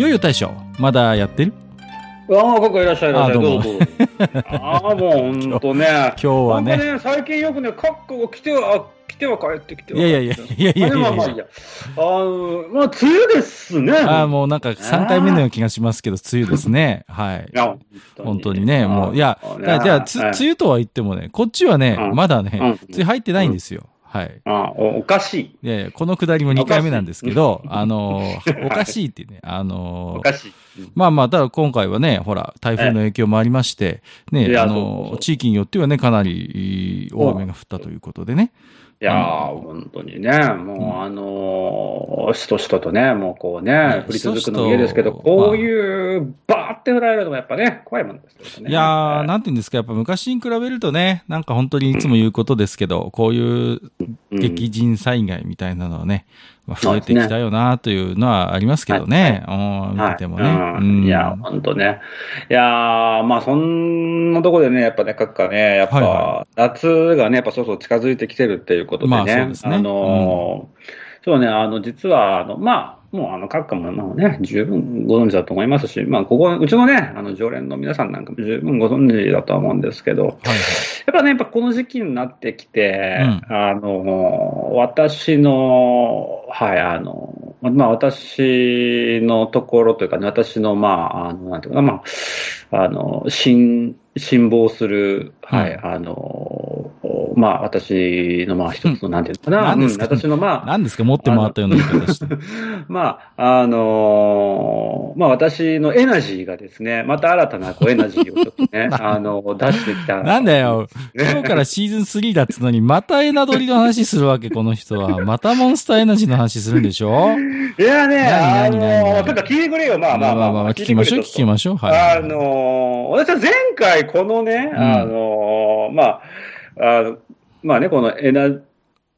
よいよ大将、まだやってる？ああ、ここいらっしゃいいらっしゃどうも。ああ、もうほんとね。今日はね最近よくね、カッコが来ては、あ来ては帰ってきては。いやいやいやいやいやあいいや。あの、まあ、梅雨ですね。ああ、もうなんか3回目のような気がしますけど、梅雨ですね。はいい。や、本当にね、もう、いや、じゃあ、つ梅雨とは言ってもね、こっちはね、うんまだね、うん梅雨入ってないんですよ。はい。あおおかしい。いやいや、このくだりも2回目なんですけどお、かしいあのー、おかしいってね、あのー、おかしい。うんまあまあ、ただ今回はね、ほら、台風の影響もありまして、ね、あのー、地域によってはね、かなり大雨が降ったということでね。いやー、本当にね、もう、あのー、しとしととね、もうこうねね、降り続くのも嫌ですけど、こういう、バーって降られるのもやっぱね、怖いもんですよね。いやー、なんて言うんですか、やっぱ昔に比べるとね、なんか本当にいつも言うことですけど、こういううん。激甚災害みたいなのはね、まあ、増えてきたよなというのはありますけどね、うん見ててもね。はいうん。いや、ほんとね。いやーまあ、そんなとこでね、やっぱね、各家ね、やっはいぱは、夏がね、やっぱそうそう近づいてきてるっていうことでね。まあそうですね。あのーそうね、あの、実は、あの、まあ、もう、あの、各家も、まあね、十分ご存知だと思いますし、まあ、ここ、うちのね、あの、常連の皆さんなんかも十分ご存知だとは思うんですけど、はいはい。やっぱね、やっぱこの時期になってきて、うあの、私の、はい、あの、まあ、私のところというかね、私の、まあ、あの、なんていうかな、まあ、あの、辛、辛抱する、はい、うあの、まあ、私の、まあ、一つの、なんていうのかな、何ですか？うん私の、まあ、何ですか？持って回ったような言い方して。まあ、あのまあ、私のエナジーがですね、また新たなこうエナジーをちょっとね、あの、出してきた。なんだよ。ね今日からシーズン3だっつうのに、またエナドリの話するわけ、この人は。またモンスターエナジーの話するんでしょ？いやね、あ何何何の何？ちょっと聞いてくれよ、まあまあまあ、まあまあ、聞きましょう、聞きましょう。はい。あの私は前回このね、うんあのまあ、あのまあね、このエナ、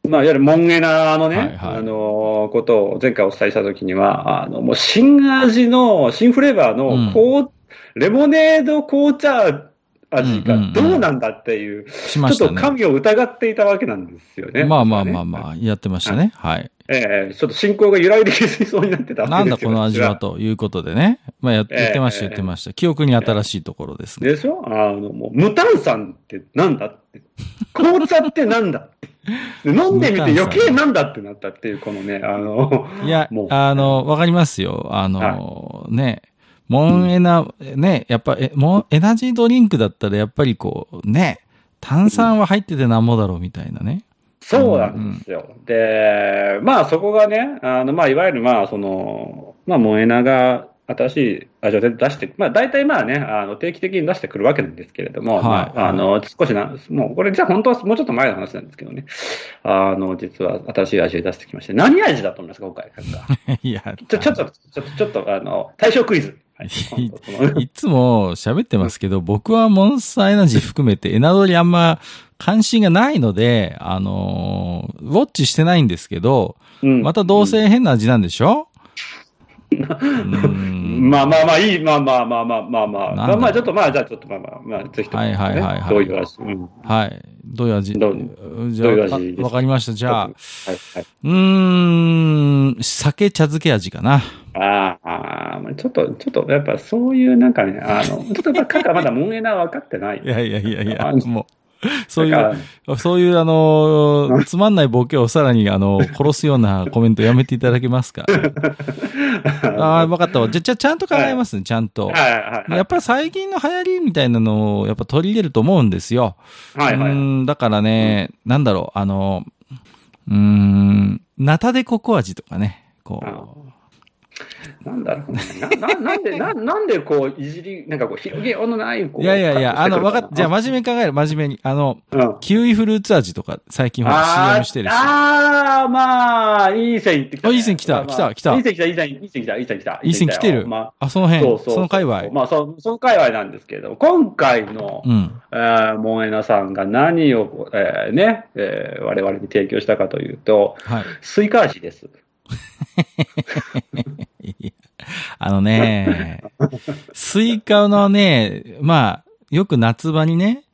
まあ、いわゆるモンエナのね、はいはいあのことを前回お伝えしたときには、あの、もう新味の、新フレーバーうん。のこう、レモネード紅茶味がどうなんだっていう。ちょっと神を疑っていたわけなんですよね。まあまあまああ。まあ、やってましたね。はい。ええちょっと信仰が揺らいできそうになってたなんだこの味はということでね。まあやってました、言ってました。記憶に新しいところですね。でしょ？あの、もう、無炭酸ってなんだって。紅茶ってなんだって。で飲んでみて余計なんだってなったっていう、このね、あの、いやもう、あの、わかりますよ。あの、ね、モンエナ、ね、やっぱ、え、モン、エナジードリンクだったらやっぱりこう、ね、炭酸は入っててなんぼだろうみたいなね。そうなんですよ。で、まあそこがね、あの、まあいわゆるまあその、まあモエナが新しい味を出して、まあ大体まあね、あの定期的に出してくるわけなんですけれども、はい。まああの、少しな、もうこれじゃあ本当はもうちょっと前の話なんですけどね、あの、実は新しい味を出してきまして、何味だと思いますか、今回。いや、ちょ、ちょっと、ちょっと、ちょっと、あの、対象クイズ。はい。いつも喋ってますけど、僕はモンスターエナジー含めてエナドリあんま関心がないので、あのーウォッチしてないんですけど、うん。またどうせ変な味なんでしょ？うんまあまあまあ、いい、まあまあまあまあまあまあ、まあまあ、ちょっとまあ、じゃあちょっとまあまあ、まあ、ぜひとも、ね。はいはいはいはいどういう味？うん。はい。どういう味？どう？じゃあ、わかりました。じゃあ、はいはい。うーん、酒茶漬け味かな。あーあちょっと、ちょっと、やっぱそういうなんかね、あの、ちょっとやっぱ、カカまだモンエナ分かってない。いやいやいやいやあ、もう、そういう、そういうあのー、つまんないボケをさらにあの、殺すようなコメントやめていただけますか？ああ、わかったわ。じゃ、じゃ、ちゃんと考えますね、ちゃんと。はいはいはい。やっぱり最近の流行りみたいなのをやっぱ取り入れると思うんですよ。はいはいうーんだからね、なんだろう、あの、うーん、ナタデココ味とかね、こう。なんだろうね。な、ななんで、な、なんでこう、いじり、なんかこう、広げようのない、こう。いやいやいや、あの、わかっ、じゃあま真面目に考える、真面目に。あの、うん。キウイフルーツ味とか最近ほらあ CM してるし。あー、まあ、いい線いってきた、あいい線来た来た来たいい線来た、いい線、いい線来た、いい線来た。いい線来てるまあ、あ、その辺、そうそうその界隈。まあ、そその界隈なんですけど、今回の、うん。えー、モンエナさんが何を、えーね、えー我々に提供したかというと、はい。スイカ味です。あのね、スイカのね、まあ、よく夏場にね、はい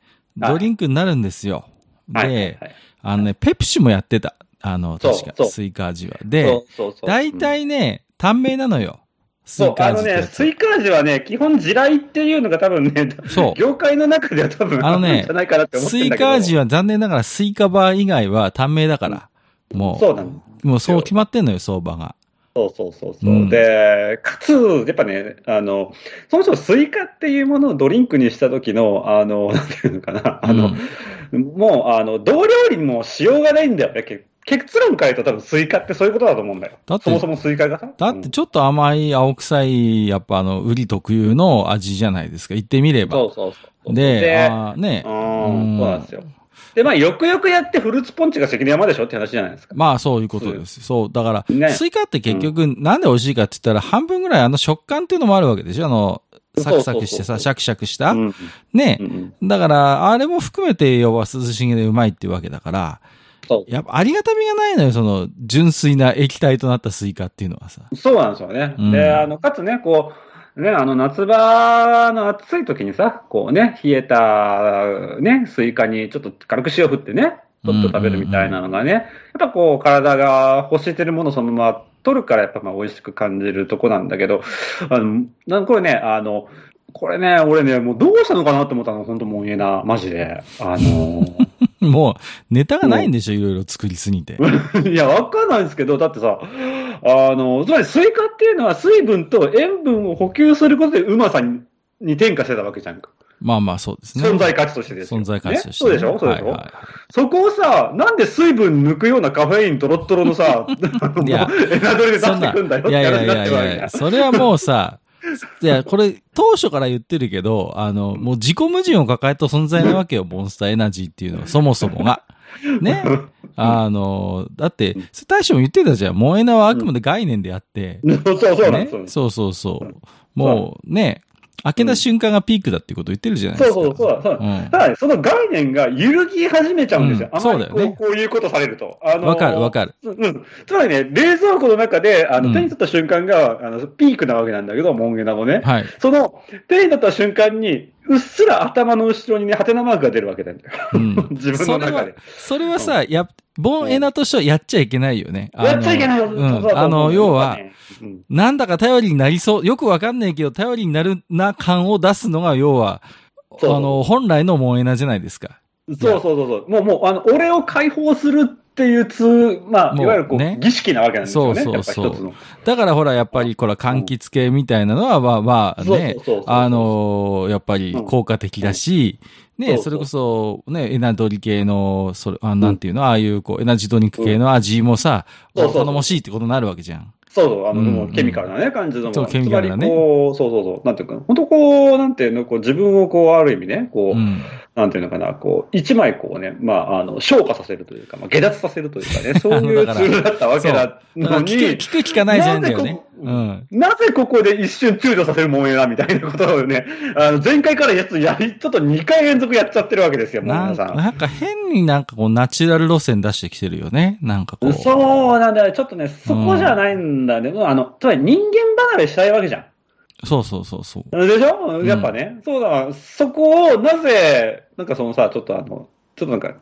ドリンクになるんですよ。はいはいで、はいあのね、ペプシもやってた。あの、確か、スイカ味は。そで。大体ね、短命なのよ。スイ、カあのね、スイカ味はね、基本地雷っていうのが多分ね、そう業界の中では多分あのねるんじゃないかなって思ってスイんだけど。カ味は残念ながらスイカバー以外は短命だから。もう、そうなの。もうそう決まってんのよ、相場が。そうそうそうそう、うんで、かつ、やっぱね、あの、そもそもスイカっていうものをドリンクにした時の、あの、なんていうのかな、あの、もう、あの、どう料理にもしようがないんだよね。け結論から言うと多分スイカってそういうことだと思うんだよ。だってそもそもスイカがさ。だってちょっと甘い青臭い、やっぱあの、瓜特有の味じゃないですか。言ってみれば。そうそうそう。で、あーねう、ん、そうなんですよ。で、まあ、よくよくやってフルーツポンチが関の山でしょって話じゃないですか。まあそういうことです。そう。だから、ねスイカって結局、なんで美味しいかって言ったら、半分ぐらいあの食感っていうのもあるわけでしょあの、サクサクしてさ、シャクシャクした。うんねうんうんだから、あれも含めて、要は涼しげでうまいっていうわけだから、そうやっぱありがたみがないのよ、その、純粋な液体となったスイカっていうのはさ。そうなんですよね。うんで、あの、かつね、こう、ね、あの、夏場の暑い時にさ、こうね、冷えた、ね、スイカにちょっと軽く塩振ってね、ちょっと食べるみたいなのがね、やっぱこう、体が欲してるものそのまま取るから、やっぱまあ美味しく感じるとこなんだけど、あの、これね、あの、これね、俺ね、もうどうしたのかなって思ったの、本当もう言えな、マジで。あの、もう、ネタがないんでしょ、いろいろ作りすぎて。いや、わかんないですけど、だってさ、あの、つまりスイカっていうのは水分と塩分を補給することでうまさにに転化してたわけじゃんか。まあまあそうですね。存在価値としてですよ。存在価値として、ね、そうでしょ？そうでしょ、はいはいそこをさ、なんで水分抜くようなカフェイントロットロのさ、いや エナドリで出してくんだよっていやいやい話になっやいてるわけじゃんや、それはもうさ、いや、これ、当初から言ってるけど、あの、もう自己矛盾を抱えた存在なわけよ、モンスターエナジーっていうのは、そもそもが。ね。あの、だって、大将も言ってたじゃん。モエナはあくまで概念であって、そうそうそうね。そうそうそう。もうね、開けた瞬間がピークだっていうこと言ってるじゃないですか。そうそうそうそう。うんただね、その概念が揺るぎ始めちゃうんですよ。うんあまりそうだよねこういうことされると。あのーわかるわかる。うん。つまりね、冷蔵庫の中で、あの、うん手に取った瞬間が、あの、ピークなわけなんだけど、モンゲナもね。はい。その、手に取った瞬間に、うっすら頭の後ろにね、ハテナマークが出るわけだよ。うん 自分の中で。それはさ、や、ボンエナとしてはやっちゃいけないよね。やっちゃいけないよ。うんあの、要は、、うんなんだか頼りになりそう、よくわかんないけど、頼りになるな感を出すのが、要は、あの、本来のモンエナじゃないですか。そうそうそうそう。もう、もう、あの、俺を解放するっていうつ、まあ、いわゆるこう、ね儀式なわけなんですよね。そうそうそう。だからほら、やっぱり、これは柑橘系みたいなのは、まあまあね。あのーやっぱり効果的だし、ね、そうそう。それこそ、ね、エナドリ系の、それ、あなんていうの、ああいう、こう、エナジードリンク系の味もさ、そうそうそう。頼もしいってことになるわけじゃん。そうそう、あの、うんもうケミカルなね、感じの。そうケミカルなね。そうそうそう、なんていうかな、本当こう、なんていうの、こう、自分をこう、ある意味ね、こう、うん。なんていうのかな、こう、一枚こうね、まあ、あの、消化させるというか、まあ、下脱させるというかね、そういうツールだったわけだのに、聞く、聞く聞かないじゃんだよね。うん。なぜここで一瞬躊躇させるもんやな、みたいなことをね、あの、前回からやつやり、ちょっと2回連続やっちゃってるわけですよ、皆さん。なんか変になんかこうナチュラル路線出してきてるよね。なんかこう。そうなんだよ。ちょっとね、そこじゃないんだね。あの、つまり人間離れしたいわけじゃん。そうそうそうそう。でしょ？やっぱね、そうだそこをなぜ、なんかそのさ、ちょっとあの、ちょっとなんか、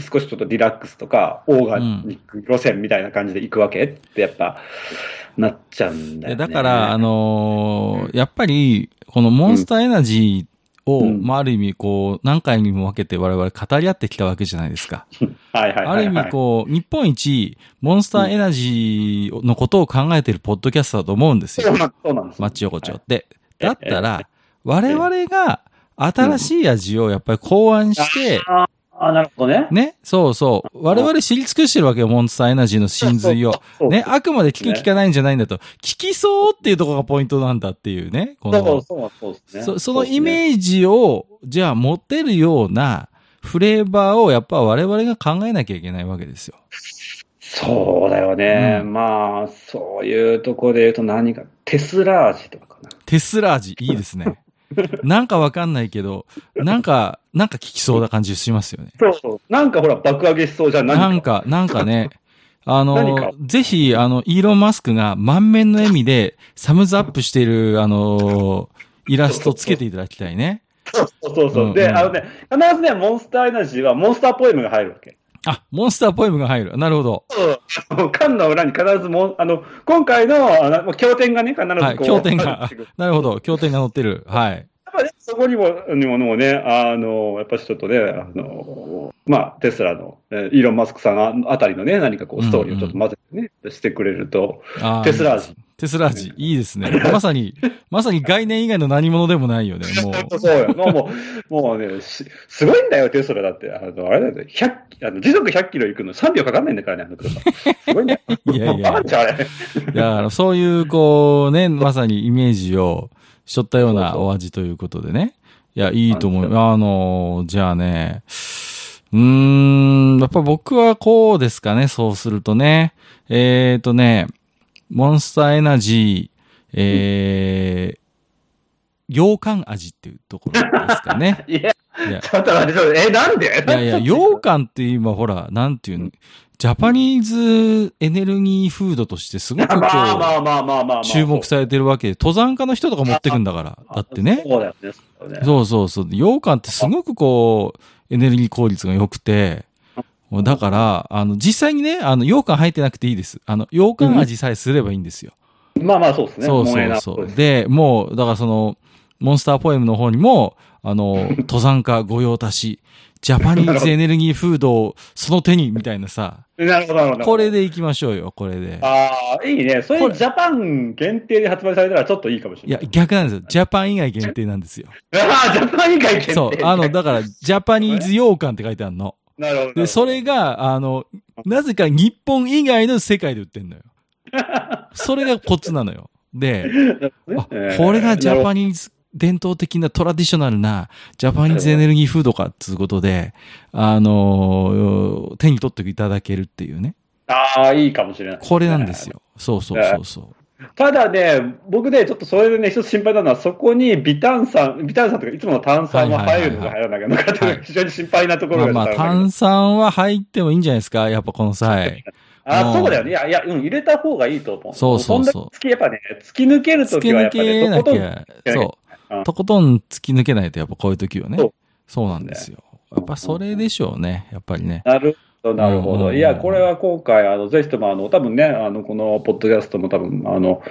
少しちょっとリラックスとか、オーガニック路線みたいな感じで行くわけってやっぱ、なっちゃうんだよ、ね。でだから、あのーやっぱり、このモンスターエナジーを、うんまあ、ある意味、こう、何回にも分けて我々語り合ってきたわけじゃないですか。はいはいはい、はい。ある意味、こう、日本一、モンスターエナジーのことを考えてるポッドキャストだと思うんですよ。そうなんです。マッチ横丁って。いだったら、我々が新しい味をやっぱり考案して、ああ、なるほどね。ね？そうそう。我々知り尽くしてるわけよ、モンスターエナジーの真髄を。ね？あくまで聞く聞かないんじゃないんだと。聞きそうっていうところがポイントなんだっていうね。この、そうそうですね。そそのイーメージを、じゃあ持てるようなフレーバーをやっぱ我々が考えなきゃいけないわけですよ。そうだよね。うんまあ、そういうところで言うと何か、テスラ味とかかな。テスラ味、いいですね。なんかわかんないけど、なんか、なんか聞きそうな感じしますよね。そうそう。なんかほら、爆上げしそうじゃん。なんか、なんかね、あの、ぜひ、あの、イーロン・マスクが満面の笑みで、サムズアップしている、あの、イラストつけていただきたいね。そうそうそう。で、うんうんあのね、必ずね、モンスターエナジーはモンスターポエムが入るわけ。あ、モンスターポエムが入る。なるほど。あの缶の裏に必ずも、あの、今回の、あの、経典がね、必ずこう。はい、経典が。なるほど。経典が載ってる。はい。こにも、にもね、あの、やっぱりちょっとね、あの、まあ、テスラの、えーイーロン・マスクさんあたりのね、何かこう、ストーリーをちょっと混ぜてね、してくれると、テスラ味。テスラ味。いいですね。まさに、まさに概念以外の何者でもないよね。もう。そうよ。もう、もう、ね、しすごいんだよ、テスラだって。あの、あれだよ、100、あの時速100キロ行くの3秒かかんないんだからね、あの車。すごいんだよ。いやいやあれ。いや、そういう、こうね、まさにイメージをしょったようなお味ということでね。いや、いいと思う。あの、じゃあね、うーん、やっぱ僕はこうですかね、そうするとね。えっ、ー、とね、モンスターエナジー、えー、羊羹味っていうところですかね。いや、いや、ちょっと待って、え、なんで？いやいや、羊羹って今ほら、なんていうの、ジャパニーズエネルギーフードとしてすごくこう、まあまあまあまあまあまあ。注目されてるわけで、登山家の人とか持ってくんだから。だってね。そうだよね。そう。そうそう。羊羹ってすごくこう、エネルギー効率が良くて、だから、あの、実際にね、あの、羊羹入ってなくていいです。あの、羊羹味さえすればいいんですよ。まあまあそうですね。そうそうそう。で、もう、だからその、モンスターポエムの方にも、あの、登山家御用達、ジャパニーズエネルギーフードをその手に、みたいなさ、なるほど、なるほど。これで行きましょうよ、これで。ああ、いいね。それジャパン限定で発売されたらちょっといいかもしいやれない。、逆なんですよ。ジャパン以外限定なんですよ。ああ、ジャパン以外限定。そう。あの、だから、ジャパニーズ羊羹って書いてあるの。なるほど。で、それが、あの、なぜか日本以外の世界で売ってんのよ。それがコツなのよ。で、あ、これがジャパニニーズ、伝統的なトラディショナルなジャパニーズエネルギーフードかっていうことで、あの、手に取っていただけるっていうね。ああ、いいかもしれない。これなんです。よ。そうそうそうそう。ただね、僕ね、ちょっとそれでね、一つ心配なのは、そこに微炭酸、微炭酸とか、いつもの炭酸は入るのか入らないのかっていうのが非常に心配なところがまあまあ、炭酸は入ってもいいんじゃないですかやっぱこの際。あ、そうだよね。いや、いや、うん、入れた方がいいと思う。そうそうそうそんだけ突き、やっぱね、突き抜けると突きはやっぱね、けなとことんきゃ、そうう。んとことん突き抜けないとやっぱこういう時はねそう。なんですよ。やっぱそれでしょうね。やっぱりね。なるほど、なるほど。いや、これは今回、あの、ぜひとも、あの、多分ね、あの、このポッドキャストも多分、あの、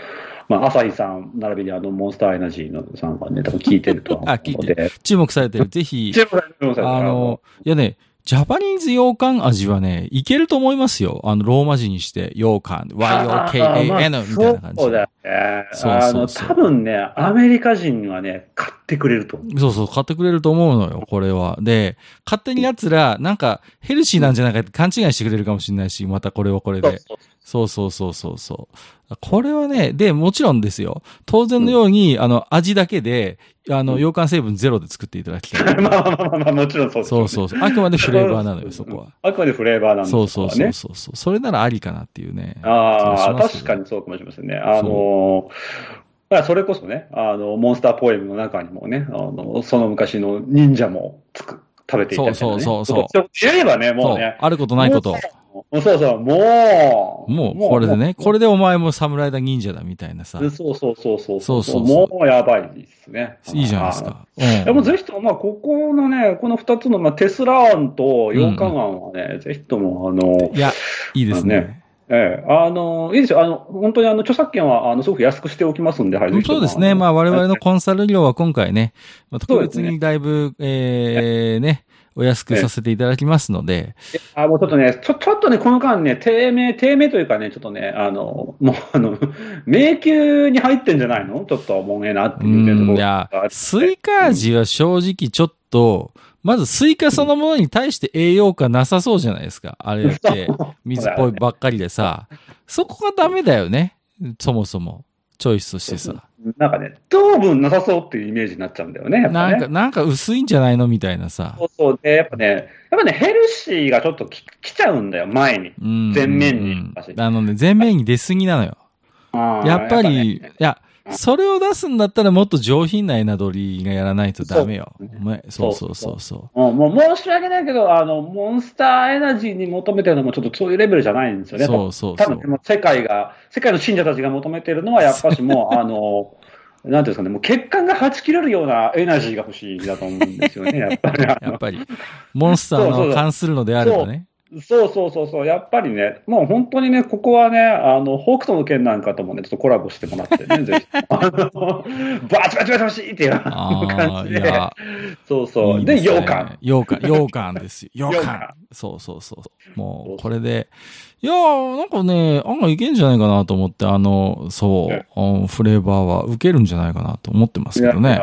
まあ、朝日さん、並びにあの、モンスターエナジーのさんはね、多分聞いてると思うの あ聞いてで。注目されてる。ぜひ、注目されてるあの、いやね、ジャパニーズ羊羹味はね、いけると思いますよ。あの、ローマ字にして、羊羹、Y-O-K-A-N みたいな感じそうだね。そうそうそう多分ね、アメリカ人はね、買ってくれると思う。そうそう、買ってくれると思うのよ、これは。で、勝手に奴ら、なんか、ヘルシーなんじゃないかって勘違いしてくれるかもしれないし、またこれはこれで。そうそうそうそうそうそう。これはね、で、もちろんですよ。当然のように、あの、味だけで、あの、羊羹成分ゼロで作っていただきたい。まあまあまあまあ、もちろんそうですよねそうそうそう。あくまでフレーバーなのよ、そこは。あくまでフレーバーなんですそうそうそうね。そうそう。それならありかなっていうね。ああ、確かにそうかもしれませんね。あのまあ、それこそね、あの、モンスターポエムの中にもね、あの、その昔の忍者もつく食べていたみたいな、ね。そうそうそうそう。言えばね、もうね。。あることないこと。もうそうそう、もう。もう、これでね、これでお前も侍だ忍者だみたいなさ。そうそうそうそう。そうそうそうもうやばいですね。いいじゃないですか。でもぜひとも、まあ、ここのね、この二つの、まあ、テスラ案と洋館案はね、ぜひとも、あの、いや、いいですね。ねええ、あの、いいですよ。あの、本当にあの、著作権は、あの、すごく安くしておきますんで、はい、そうですね。まあ我々のコンサル料は今回ね、まあ、特別にだいぶ、えー、ね、お安くさせていただきますので、あ、もうちょっとね、ちょ、ちょっとね、この間ね、低迷、低迷というかね、ちょっとね、あの、もう、あの、迷宮に入ってんじゃないの？ちょっともうええなってういうねとこん、ろいやスイカ味は正直ちょっと、まずスイカそのものに対して栄養価なさそうじゃないですか。あれって、水っぽいばっかりでさ。そこがダメだよね。そもそも。チョイスとしてさ。なんかね、糖分なさそうっていうイメージになっちゃうんだよね。ねなんか、なんか薄いんじゃないのみたいなさそ。うそう。で、やっぱね、やっぱね、ヘルシーがちょっとき来ちゃうんだよ、前に。うん前面にうんあのね、前面に出すぎなのよ。やっぱり、いや、それを出すんだったらもっと上品なエナドリがやらないとダメよ。そうお前そうそうそうそうんもう申し訳ないけど、あの、モンスターエナジーに求めてるのもちょっとそういうレベルじゃないんですよう。ね。そうそう多分、そう。もう世界が、世界の信者たちが求めてるのは、やっぱしもう、あの、なんていうんですかね、もう血管がはち切れるようなエナジーが欲しいだと思うんですよね、やっぱり。やっぱり、モンスターの関するのであればね。そうそうそうそう、やっぱりね、もう本当にね、ここはね、あの、北斗の剣なんかともね、ちょっとコラボしてもらってね、ぜひ。あのバチバチバチバチっていう感じで。そうそう。で、いいすね羊羹。。羊羹、羊羹ですよ。羊羹。そうそうそう。も、そううこれで、いやー、なんかね、案外いけんじゃないかなと思って、あの、そう、うんフレーバーは受けるんじゃないかなと思ってますけどね。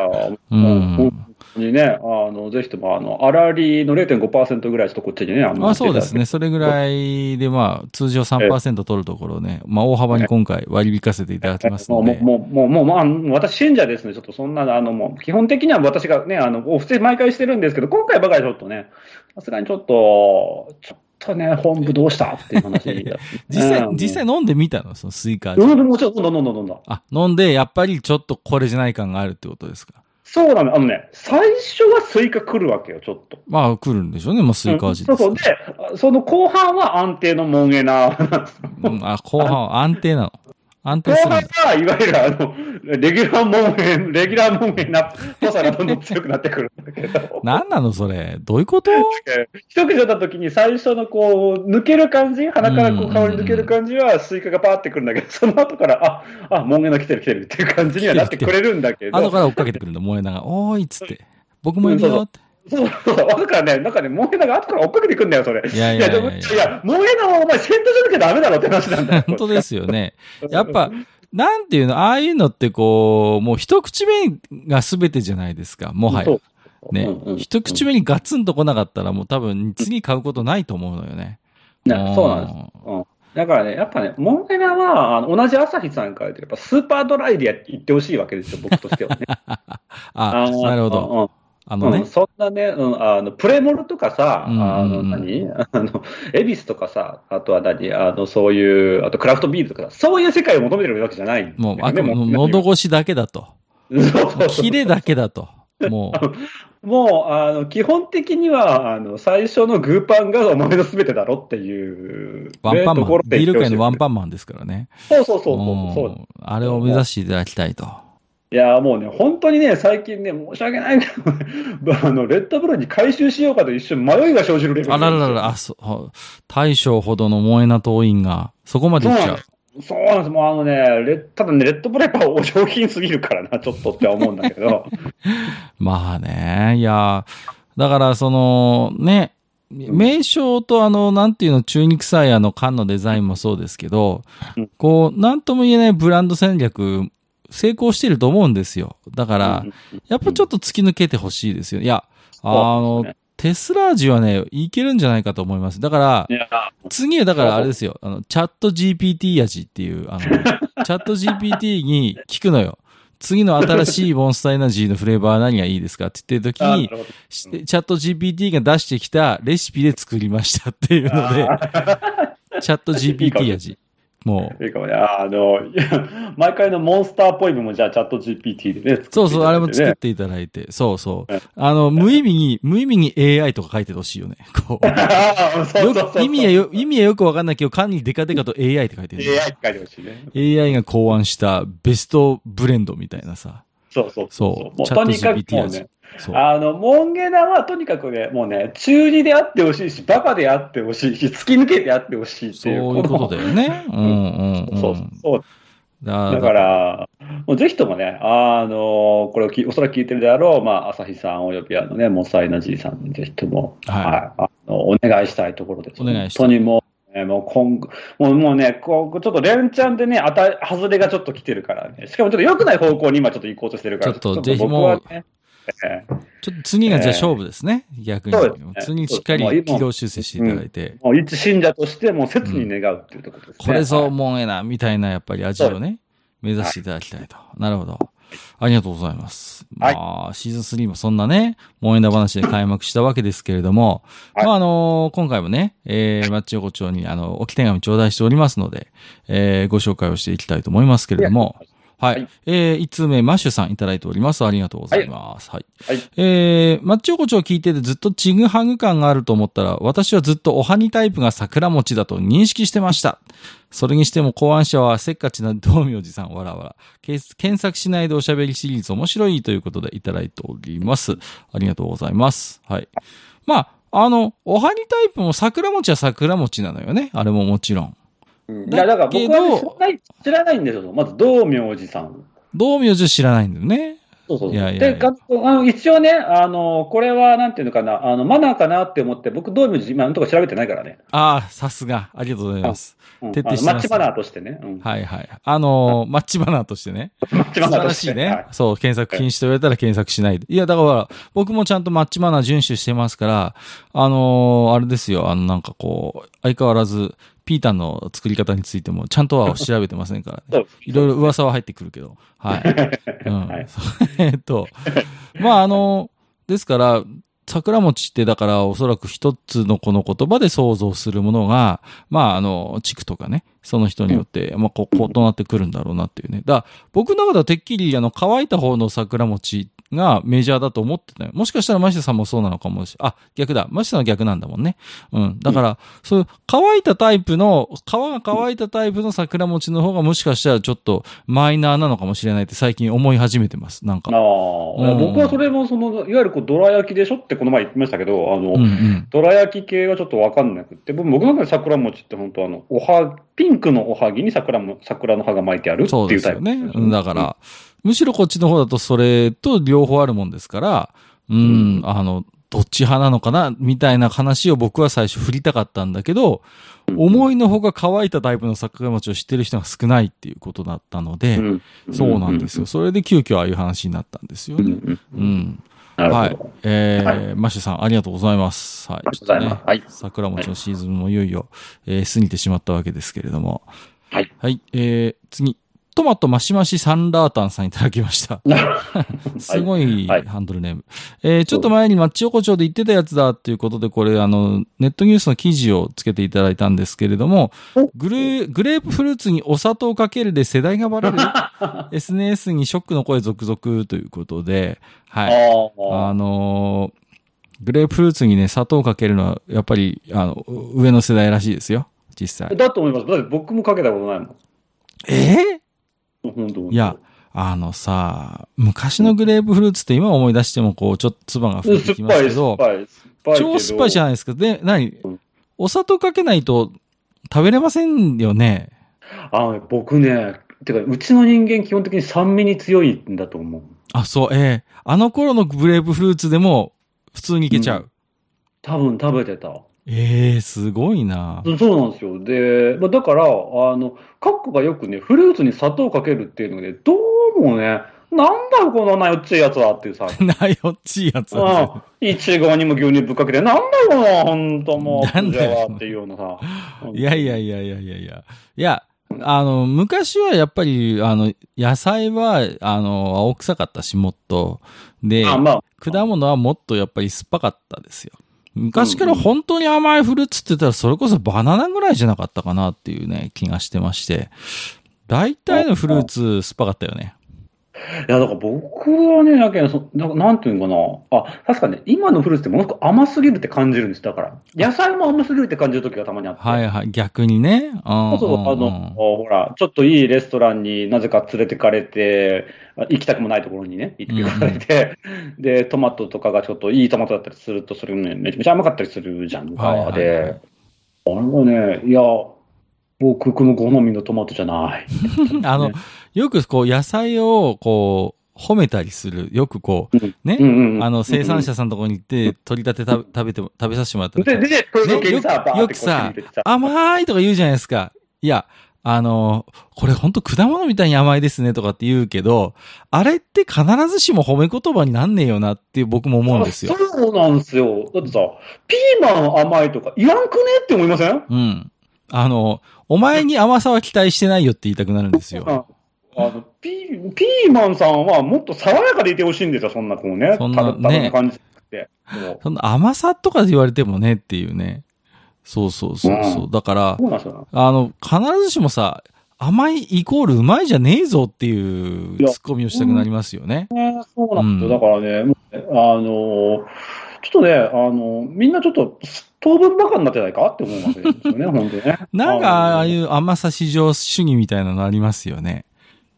うん。当にね、あの、ぜひとも、あの、粗利の0.5%ぐらいちょっとこっちにね、あのまあそうですね。それぐらいで、まあ、通常3%取るところをね、まあ大幅に今回割り引かせていただきますもう、ので。もう、もう、もう、まあ、私信者ですね。ちょっとそんな、あの、もう、基本的には私がね、あの、お布施毎回してるんですけど、今回ばかりちょっとね、さすがにちょっと、ちょっとね、本部どうしたっていう話だ 実際、うん実際飲んでみたの？そのスイカ味。うん、もちろん、飲んだ、飲んだ、飲んだ。あ、飲んで、やっぱりちょっとこれじゃない感があるってことですか？そうなの、あのね、最初はスイカ来るわけよ、ちょっと。まあ来るんでしょうね。まあスイカ味ですうんそうそう。で、その後半は安定のモンエナなんですようん、あ、後半は安定なの。安定後。半はいわゆるあの、レギュラーモンエン、レギュラーモンエナっぽさがどんどん強くなってくるんだけど。何なのそれ？どういうこと？一口出た時に最初のこう、抜ける感じ鼻からこう香り抜ける感じはスイカがパーってくるんだけど、その後から、あ、あ、モンエナ来てる来てるっていう感じにはなってくれるんだけど。後から追っかけてくるんだ、萌えなが。おーいっつって。僕もいるよって。そうそう。だからね、なんかね、モンエナが後から追っかけてくるんだよ、それ。いやいやいやいやいや、モンエナはお前先頭じゃなきゃダメだろって話なんだよ。本当ですよね。やっぱ、なんていうの、ああいうのってこう、もう一口目が全てじゃないですか、もはやねうんうん。一口目にガツンと来なかったらもう多分次買うことないと思うのよね。ねそうなんです。うん。だからね、やっぱね、モンエナは、あの同じ朝日さんから言うと、やっぱスーパードライでや言ってほしいわけですよ、僕としてはね。あ、のなるほど。あのねうんうん。そんなね、うん、あの、プレモルとかさ、うんうんうんあの、何？あの、エビスとかさ、あとは何？あの、そういう、あとクラフトビールとかさ、そういう世界を求めてるわけじゃないね、もう、あくまでもう喉越しだけだと。キレだけだと。もう、もう、あの、基本的には、あの、最初のグーパンがお前の全てだろっていう、ワンパンマンところ、でビール界のワンン。パンマンですからね。そうそうそうそうあれを目指していただきたいと。いや、もうね、本当にね、最近ね、申し訳ない。けどね、あの、レッドブルに回収しようかと一瞬迷いが生じるレベル。あらららら、あ、そう、大将ほどの萌えな党員が、そこまで行っちゃう。そうなんです。もうあのね、レただね、レッドブルやっぱお上品すぎるからな、ちょっとって思うんだけど。まあね、いや、だからその、ね、名称とあの、なんていうの、中肉臭いあの缶のデザインもそうですけどうん、こう、なんとも言えないブランド戦略、成功してると思うんですよ。だから、やっぱちょっと突き抜けてほしいですよ。いや、あの、テスラ味はね、いけるんじゃないかと思います。だから次はだからあれですよ。あの、チャット GPT 味っていう、あの、チャット GPT に聞くのよ。次の新しいモンスターエナジーのフレーバーは何がいいですかって言ってる時にチャット GPT が出してきたレシピで作りましたっていうので、チャット GPT 味。もう、いいかもね。ああの、毎回のモンスターっぽい部分もじゃあチャット GPT でね。そうそう、あれも作っってていただいて、そうそううん。あの、無意味に、無い味に AI とか書いてほしいよね。こう。意味はよ、意味はよくわかんないけど、缶にデカデカと AI って書いてる、AI って書いてほしいね。AI が考案したベストブレンドみたいなさ。そうそうそう。もうとにかくもうね。。あの、モンゲナはとにかくね、もうね、中二であってほしいし、バカであってほしいし、突き抜けてあってほしいってそういう。いうことだよね。うんうんうん。そうそう。だだから、もうぜひともね、あの、これをきおそらく聞いてるであろう、まあ、朝日さんおよびあのね、モサイナじいさんにぜひとも、はいあのお願いしたいところです。お願いしたい本当にもう、ね、もう今後、もうもうね、こう、ちょっと連チャンでね、あた、外れがちょっと来てるからね。しかもちょっと良くない方向に今ちょっと行こうとしてるから、ちょっとぜひ僕はね、ええちょっと次がじゃあ勝負ですね。逆にそうですね。次しっかり軌道修正していただいて。もう一信者として、もう切に願うっていうところですね。これぞはいもんえな、みたいなやっぱり味をね、目指していただきたいと。なるほど。ありがとうございます。はいまあ、シーズン3もそんなね、萌えだ話で開幕したわけですけれども、はいまあ、あの今回もね、えー、マッチ横丁に、あの、置き手紙頂戴しておりますので、えー、ご紹介をしていきたいと思いますけれども、はい。はいえー、1通目、マッシュさんいただいております。ありがとうございます。はい。はいえー、マッチ横丁を聞いててずっとちぐはぐ感があると思ったら、私はずっとおはにタイプが桜餅だと認識してました。それにしても考案者はせっかちな道明寺さん、わらわら。け検索しないでおしゃべりシリーズ面白いということでいただいております。ありがとうございます。はい。まあ、あの、おはにタイプも桜餅は桜餅なのよね。あれももちろん。うんいや、だから僕はね知らない、知らないんですよ。まず、道明寺さん。道明寺知らないんだよね。そうそうそう。いやいやいやでかあの一応ね、あの、これはなんていうのかな、あの、マナーかなって思って、僕、道明寺今のところ調べてないからね。ああ、さすが。ありがとうございます。うん、徹底してマッチマナーとしてね。うん、はいはい。あのーマッチバナーとしてね。マッチ素晴マナーとし。らしていね。はいそう、検索禁止と言われたら検索しないで。いや、だから、僕もちゃんとマッチマナー遵守してますから、あのーあれですよ、あの、なんかこう、相変わらず、ピータンの作り方についても、ちゃんとは調べてませんからね。いろいろ噂は入ってくるけど。はい。うん。はい えっと、まあ、あの、ですから、桜餅ってだからおそらく一つのこの言葉で想像するものが、まああの、地区とかね、その人によって、まあ こう、異なってくるんだろうなっていうね。だから僕の中ではてっきりあの、乾いた方の桜餅がメジャーだと思ってたよ。もしかしたらマシタさんもそうなのかもしれない。あ、逆だ。マシタさんは逆なんだもんね。うん。だから、そういう乾いたタイプの、皮が乾いたタイプの桜餅の方がもしかしたらちょっとマイナーなのかもしれないって最近思い始めてます。なんか。ああ、うん僕はそれも、その、いわゆるこう、どら焼きでしょってこの前言ってましたけど、あの、うんうん。どら焼き系はちょっとわかんなくって、僕僕の中で桜餅って本当あの、おは、ピンクのおはぎに桜も、桜の葉が巻いてあるってそういうタイプ。ですよね。うんだから、むしろこっちの方だとそれと両方あるもんですから、うん、あの、どっち派なのかなみたいな話を僕は最初振りたかったんだけど、思いの方が乾いたタイプの桜餅を知ってる人が少ないっていうことだったので、うんそうなんですよ。。それで急遽ああいう話になったんですよね。んうんうん。はい。えはー、マッシュさん、ありがとうございます。はい。ありがとうございねはい桜餅のシーズンもいよいよ、えー過ぎてしまったわけですけれども。はい。はい。えー、次。トマトマシマシサンラータンさんいただきました。すごいはいハンドルネーム。えーちょっと前にマッチ横丁で言ってたやつだっていうことで、これあの、ネットニュースの記事をつけていただいたんですけれどもお、グレー、グレープフルーツにお砂糖かけるで世代がバレる ?SNS にショックの声続々ということで、はい。ああのーグレープフルーツにね、砂糖かけるのは、やっぱり、あの、上の世代らしいですよ。実あ。際。だと思います。だって僕もかけたことないもん。え本当いや、あのさ、昔のグレープフルーツって今思い出しても、こう、ちょっと唾が酸吹いてきますけど、超酸っぱいじゃないですか。で、何？うんお砂糖かけないと食べれませんよね。あ僕ね、てか、うちの人間基本的に酸味に強いんだと思う。あ、そう、ええあの頃のグレープフルーツでも普通にいけちゃう。多分食べてた。ええすごいな。そうなんですよ。で、まあ、だから、あの、カッコがよくね、フルーツに砂糖かけるっていうのがね、どうもね、なんだよこのなよっちいやつはっていうさ。なよっちいやつは。ああ、いちごにも牛乳ぶっかけて、なんだよこの、ほんともう、なんだよっていうようなさ。いやいやいやいやいやいや。いや、あの、昔はやっぱり、あの、野菜は、あの、青臭かったし、もっと。で、あ、まあ、果物はもっとやっぱり酸っぱかったですよ。昔から本当に甘いフルーツって言ったら、それこそバナナぐらいじゃなかったかなっていうね、気がしてまして。大体のフルーツ酸っぱかったよね。いや、だから僕はね、だけどそなんかなんていうのかな。あ、確かね、今のフルーツってものすごく甘すぎるって感じるんです。だから。野菜も甘すぎるって感じる時がたまにあって。はいはい、逆にね。うんそうそう、あの、ほら、ちょっといいレストランになぜか連れてかれて、あ行きたくもないところにね、行ってかれて、で、トマトとかがちょっといいトマトだったりすると、それもね、めちゃめちゃ甘かったりするじゃんか。はいはいはいで、あれはね、いや、僕の好みのトマトじゃない。あの、よくこう野菜をこう褒めたりする。よくこう、ね？あの生産者さんのところに行って、取り立て食べ食べても、食べさせてもらったで、ら、で、よくさ、甘いとか言うじゃないですか。いや、あの、これほんと果物みたいに甘いですねとかって言うけど、あれって必ずしも褒め言葉になんねえよなっていう僕も思うんですよ。そうなんですよ。だってさ、ピーマン甘いとか、いらんくねって思いません？うん。あの、お前に甘さは期待してないよって言いたくなるんですよ。あのピーピーマンさんはもっと爽やかでいてほしいんですよ、そんなこうね。そんな感じで。そ甘さとかで言われてもねっていうね。そうそうそうそう。うだから。あの、必ずしもさ、甘いイコールうまいじゃねえぞっていうツッコミをしたくなりますよね。ねそうなんですよ。うんだからね、もうねあの、ちょっとね、あの、みんなちょっと、当分バカになってないかって思うわけですよね、本当にね。なんか、ああいの、う甘さ至上主義みたいなのありますよね。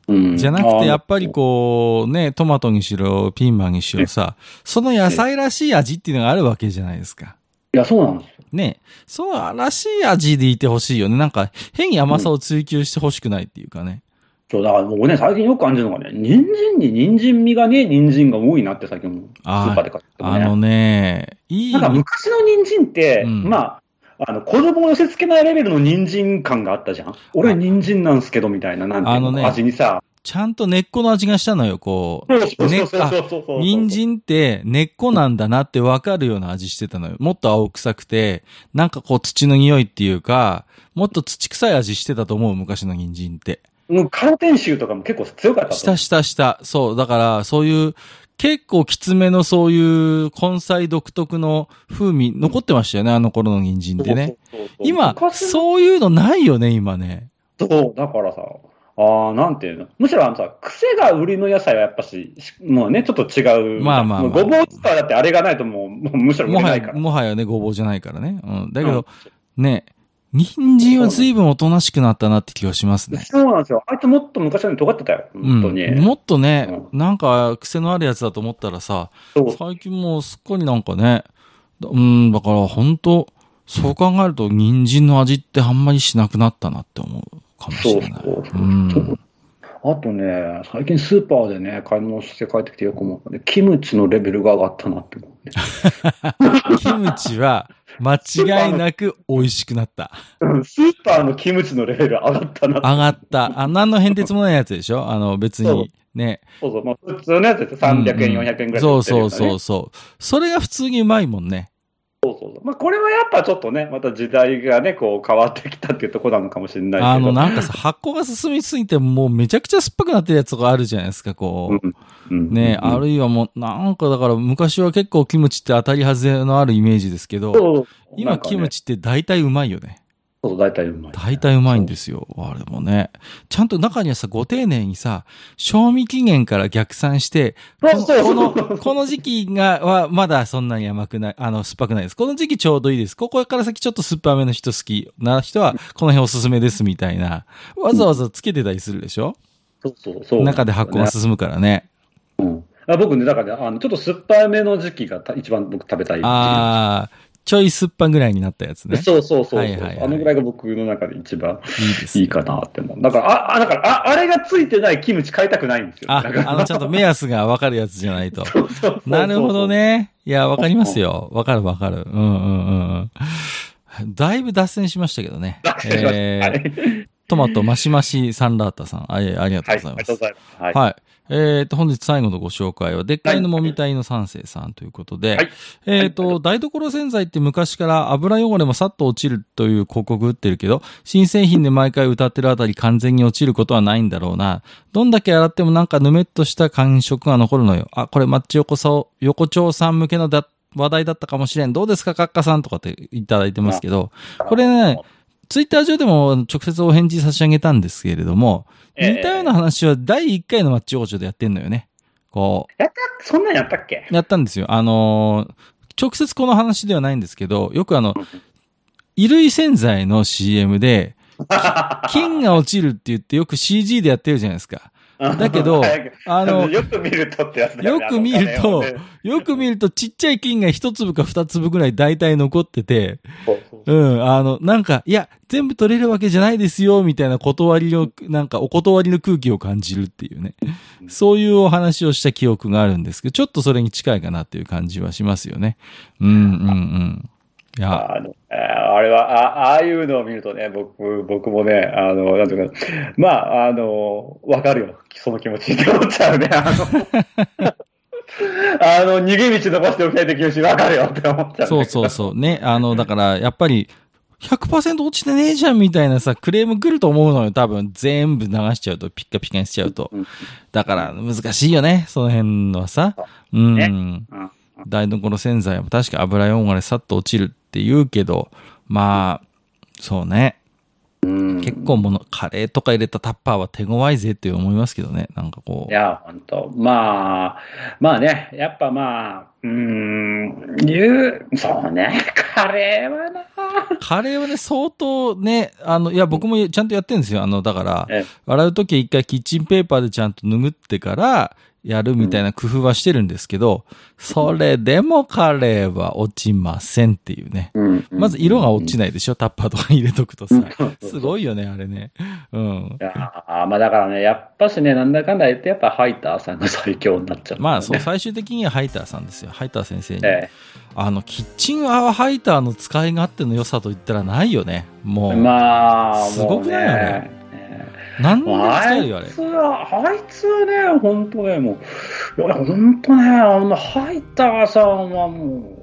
うんじゃなくて、やっぱりこう、ね、トマトにしろ、ピーマンにしろさ、その野菜らしい味っていうのがあるわけじゃないですか。いや、そうなんですよ。ね、そのらしい味でいてほしいよね。なんか、変に甘さを追求してほしくないっていうかね。そう、だからもうね、最近よく感じるのがね、人参に人参味がね、人参が多いなって最近も、スあーーパーで買ってもね。あのね、いいなんか昔の人参って、うんまあ、あの、子供を寄せ付けないレベルの人参感があったじゃん？俺人参なんすけど、みたいな、なんていうの、あのね味にさ。ちゃんと根っこの味がしたのよ、こう。そうそうそうそう。人参って根っこなんだなってわかるような味してたのよ。もっと青臭くて、なんかこう土の匂いっていうか、もっと土臭い味してたと思う、昔の人参って。もうカロテン臭とかも結構強かったとしたしたした。そう。だから、そういう、結構きつめのそういう根菜独特の風味残ってましたよね、あの頃の人参ってね。そうそうそう今、昔のそういうのないよね、今ね。そう、だからさ、ああ、なんていうの。むしろあのさ、癖が売りの野菜はやっぱし、しもうね、ちょっと違う。まあまあまあごぼうとかだってあれがないともう、もうむしろ売もはや、れないから。もはやね、ごぼうじゃないからね。うん。だけど、ね、人参は随分おとなしくなったなって気がしますね。そうなんですよ。あいつもっと昔より尖ってたよ。うん。本当に。もっとね、なんか癖のあるやつだと思ったらさ、そう最近もうすっかりなんかね、だうん、だから本当そう考えると人参の味ってあんまりしなくなったなって思うかもしそうれない。そうそう。うん。あとね、最近スーパーでね、買い物して帰ってきてよく思うので、キムチのレベルが上がったなって思うね。キムチは間違いなく美味しくなった。うんスーパーのキムチのレベル上がったなって。上がった。あ、何の変哲もないやつでしょ？あの別に。ね。そうそう。まあ、普通のやつです300円、うんうん400円ぐらいでそうそうそうそう。それが普通にうまいもんね。そうそうそう。まあ、これはやっぱちょっとね、また時代がね、こう変わってきたっていうところなのかもしれないけど。あの、なんかさ、発酵が進みすぎて、もうめちゃくちゃ酸っぱくなってるやつとかあるじゃないですか、こう。うんうんね、うんあるいはもう、なんかだから昔は結構キムチって当たり外れのあるイメージですけど、そう今キム。チって大体うまいよね。そう、大体うまい。大体うまいんですよ。あれもね。ちゃんと中にはさ、ご丁寧にさ、賞味期限から逆算して、この、この、この時期が、は、まだそんなに甘くない、あの、酸っぱくないです。この時期ちょうどいいです。ここから先ちょっと酸っぱめの人好きな人は、この辺おすすめですみたいな。わざわざつけてたりするでしょ？そうそうそう。中で発酵が進むからね。うんあ僕ね、だからね、あの、ちょっと酸っぱめの時期がた一番僕食べたいあー、ちょい酸っぱぐらいになったやつね。そうそうそうそう、はいはいはいあのぐらいが僕の中で一番いいかなって思う。だから、あ、あだから、あ、あれがついてないキムチ買いたくないんですよ。ああの、ちゃんと目安がわかるやつじゃないと。そうそうそうなるほど。ね。いや、わかりますよ。わかるわかる。うんうんうんうん。だいぶ脱線しましたけどね。えはい。ー、トマトマシマシサンラータさん。ありがとうございますりがとうご。ざいます。はい。はい。えっ、と、本日最後のご紹介は、でっかいのもみたいの三世さんということで、はいえっ、と、台所洗剤って昔から油汚れもさっと落ちるという広告打ってるけど、新製品で毎回歌ってるあたり完全に落ちることはないんだろうな。どんだけ洗ってもなんかぬめっとした感触が残るのよ。あ、これマッチ横さ横丁さん向けのだ話題だったかもしれん。どうですか、カッカさんとかっていただいてますけど、これね、ツイッター上でも直接お返事差し上げたんですけれども、ええ似たような話は第1回のマッチ王女でやってんのよね。こやった？そんなんやったっけ？う、やったんですよ。あのー直接この話ではないんですけど、よくあの、衣類洗剤の CM で、金が落ちるって言ってよく CG でやってるじゃないですか。だけどあのよく見るとってやつだよねよく見るとよく見るとちっちゃい金が一粒か二粒ぐらい大体残ってて、うん、あの、なんか、いや、全部取れるわけじゃないですよ、みたいな断りの、なんかお断りの空気を感じるっていうね。そういうお話をした記憶があるんですけど、ちょっとそれに近いかなっていう感じはしますよね。うん、うん、うん。いや、あの、えーあれは、あああいうのを見るとね、僕、僕もね、あの、なんていうか、まあ、あの、わかるよ。その気持ちって思っちゃうね。あの、あの、逃げ道残しておきたいって気持ちわかるよって思っちゃう、ね。そうそうそう。ね、あの、だから、やっぱり、100%落ちてねえじゃんみたいなさ、クレーム来ると思うのよ。多分、全部流しちゃうと、ピッカピカにしちゃうと。うんだから、難しいよね、その辺はさ。うん。ねうん台所洗剤も確か油汚れさっと落ちるって言うけど、まあ、そうね。うん結構もの、カレーとか入れたタッパーは手強いぜって思いますけどね。なんかこ。いうや、本当まあ、まあね、やっぱまあ、うーん、言う、そうね、カレーはな。カレーはね、相当ね、あの、いや、僕もちゃんとやってるんですよ。あの、だから、え洗うときは一回キッチンペーパーでちゃんと拭ってから、やるみたいな工夫はしてるんですけど、それでもカレーは落ちませんっていうね。うんまず色が落ちない。でしょ、タッパーとか入れとくとさすごいよね、あれね。うんい。やーまあだからね、やっぱしね、なんだかんだ言って、やっぱハイターさんが最強になっちゃうね、まあ、そう、最終的にはハイターさんですよ。ハイター先生に。えあの、キッチン泡ハイターの使い勝手の良さと言ったらないよね。もえう。まあ、すごくない？もうあれねえ何でもあ使えるよ、あれいつ。は、あいつはね、本当ね、もう、いや、本当ね、あの、ハイターさんはもう、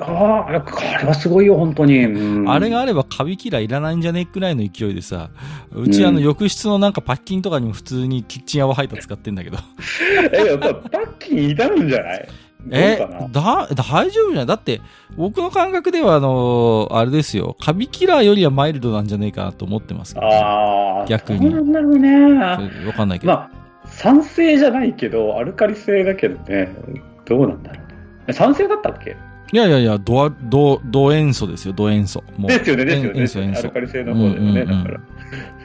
ああ、あれはすごいよ、本当に。うんあれがあればカビキラーいらないんじゃねえくらいの勢いでさ、うちあのうん浴室のなんかパッキンとかにも普通にキッチン泡ハイター使ってんだけど。え、やっぱ、パッキン痛むんじゃない？えだ、大丈夫じゃない？だって、僕の感覚ではあのあれですよ、カビキラーよりはマイルドなんじゃねえかなと思ってますけど、ね。ああ、逆にどうなんだろうね。わかんないけど。まあ、酸性じゃないけど、アルカリ性だけどね、どうなんだろうね。酸性だったっけ？いやいやいや、ドア、ド、ド塩素ですよ、ド塩素。もうですよね、ですよね。塩素、塩素アルカ。リ性の方だよね、うんうんうんだから。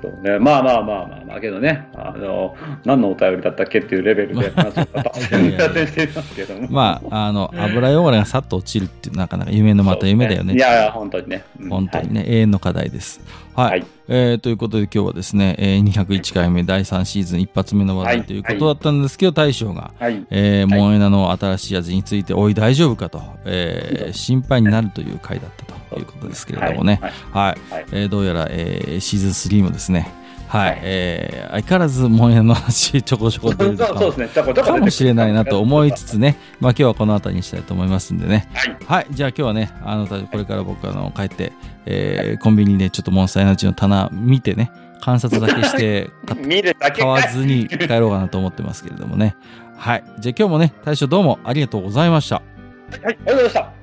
そうね。まあまあまあまあまあ、けどね、あの、何のお便りだったっけっていうレベルで、まあ、そうか、脱線いやいやいや脱線していますけども。まあ、あの、油汚れがさっと落ちるっていう、なかなか夢のまた夢だよね。いやいや、本当にね。うん本当にね、永遠の課題です。はい。はいえーということで今日はですね、えー201回目第3シーズン一発目の話はい題ということだったんですけど、大将が、はい。はい。えーはいモンエナの新しい味について、おい大丈夫かと、えー心配になるという回だったということですけれどもね。はい。はい。はいえーどうやら、えーシーズン3もですね、はい、はいえー相変わらずモンエナの話ちょこちょこ出るとか そうですね。かもしれないなと思いつつね、まあ今日はこの辺りにしたいと思いますんでね。はい。はい。じゃあ今日はね、あの、これから僕あの、帰って、えーコンビニでちょっとモンスターエナジーの棚見てね、観察だけして、買わずに帰ろうかなと思ってますけれどもね。はい。じゃあ今日もね、大将どうもありがとうございました。はい、ありがとうございました。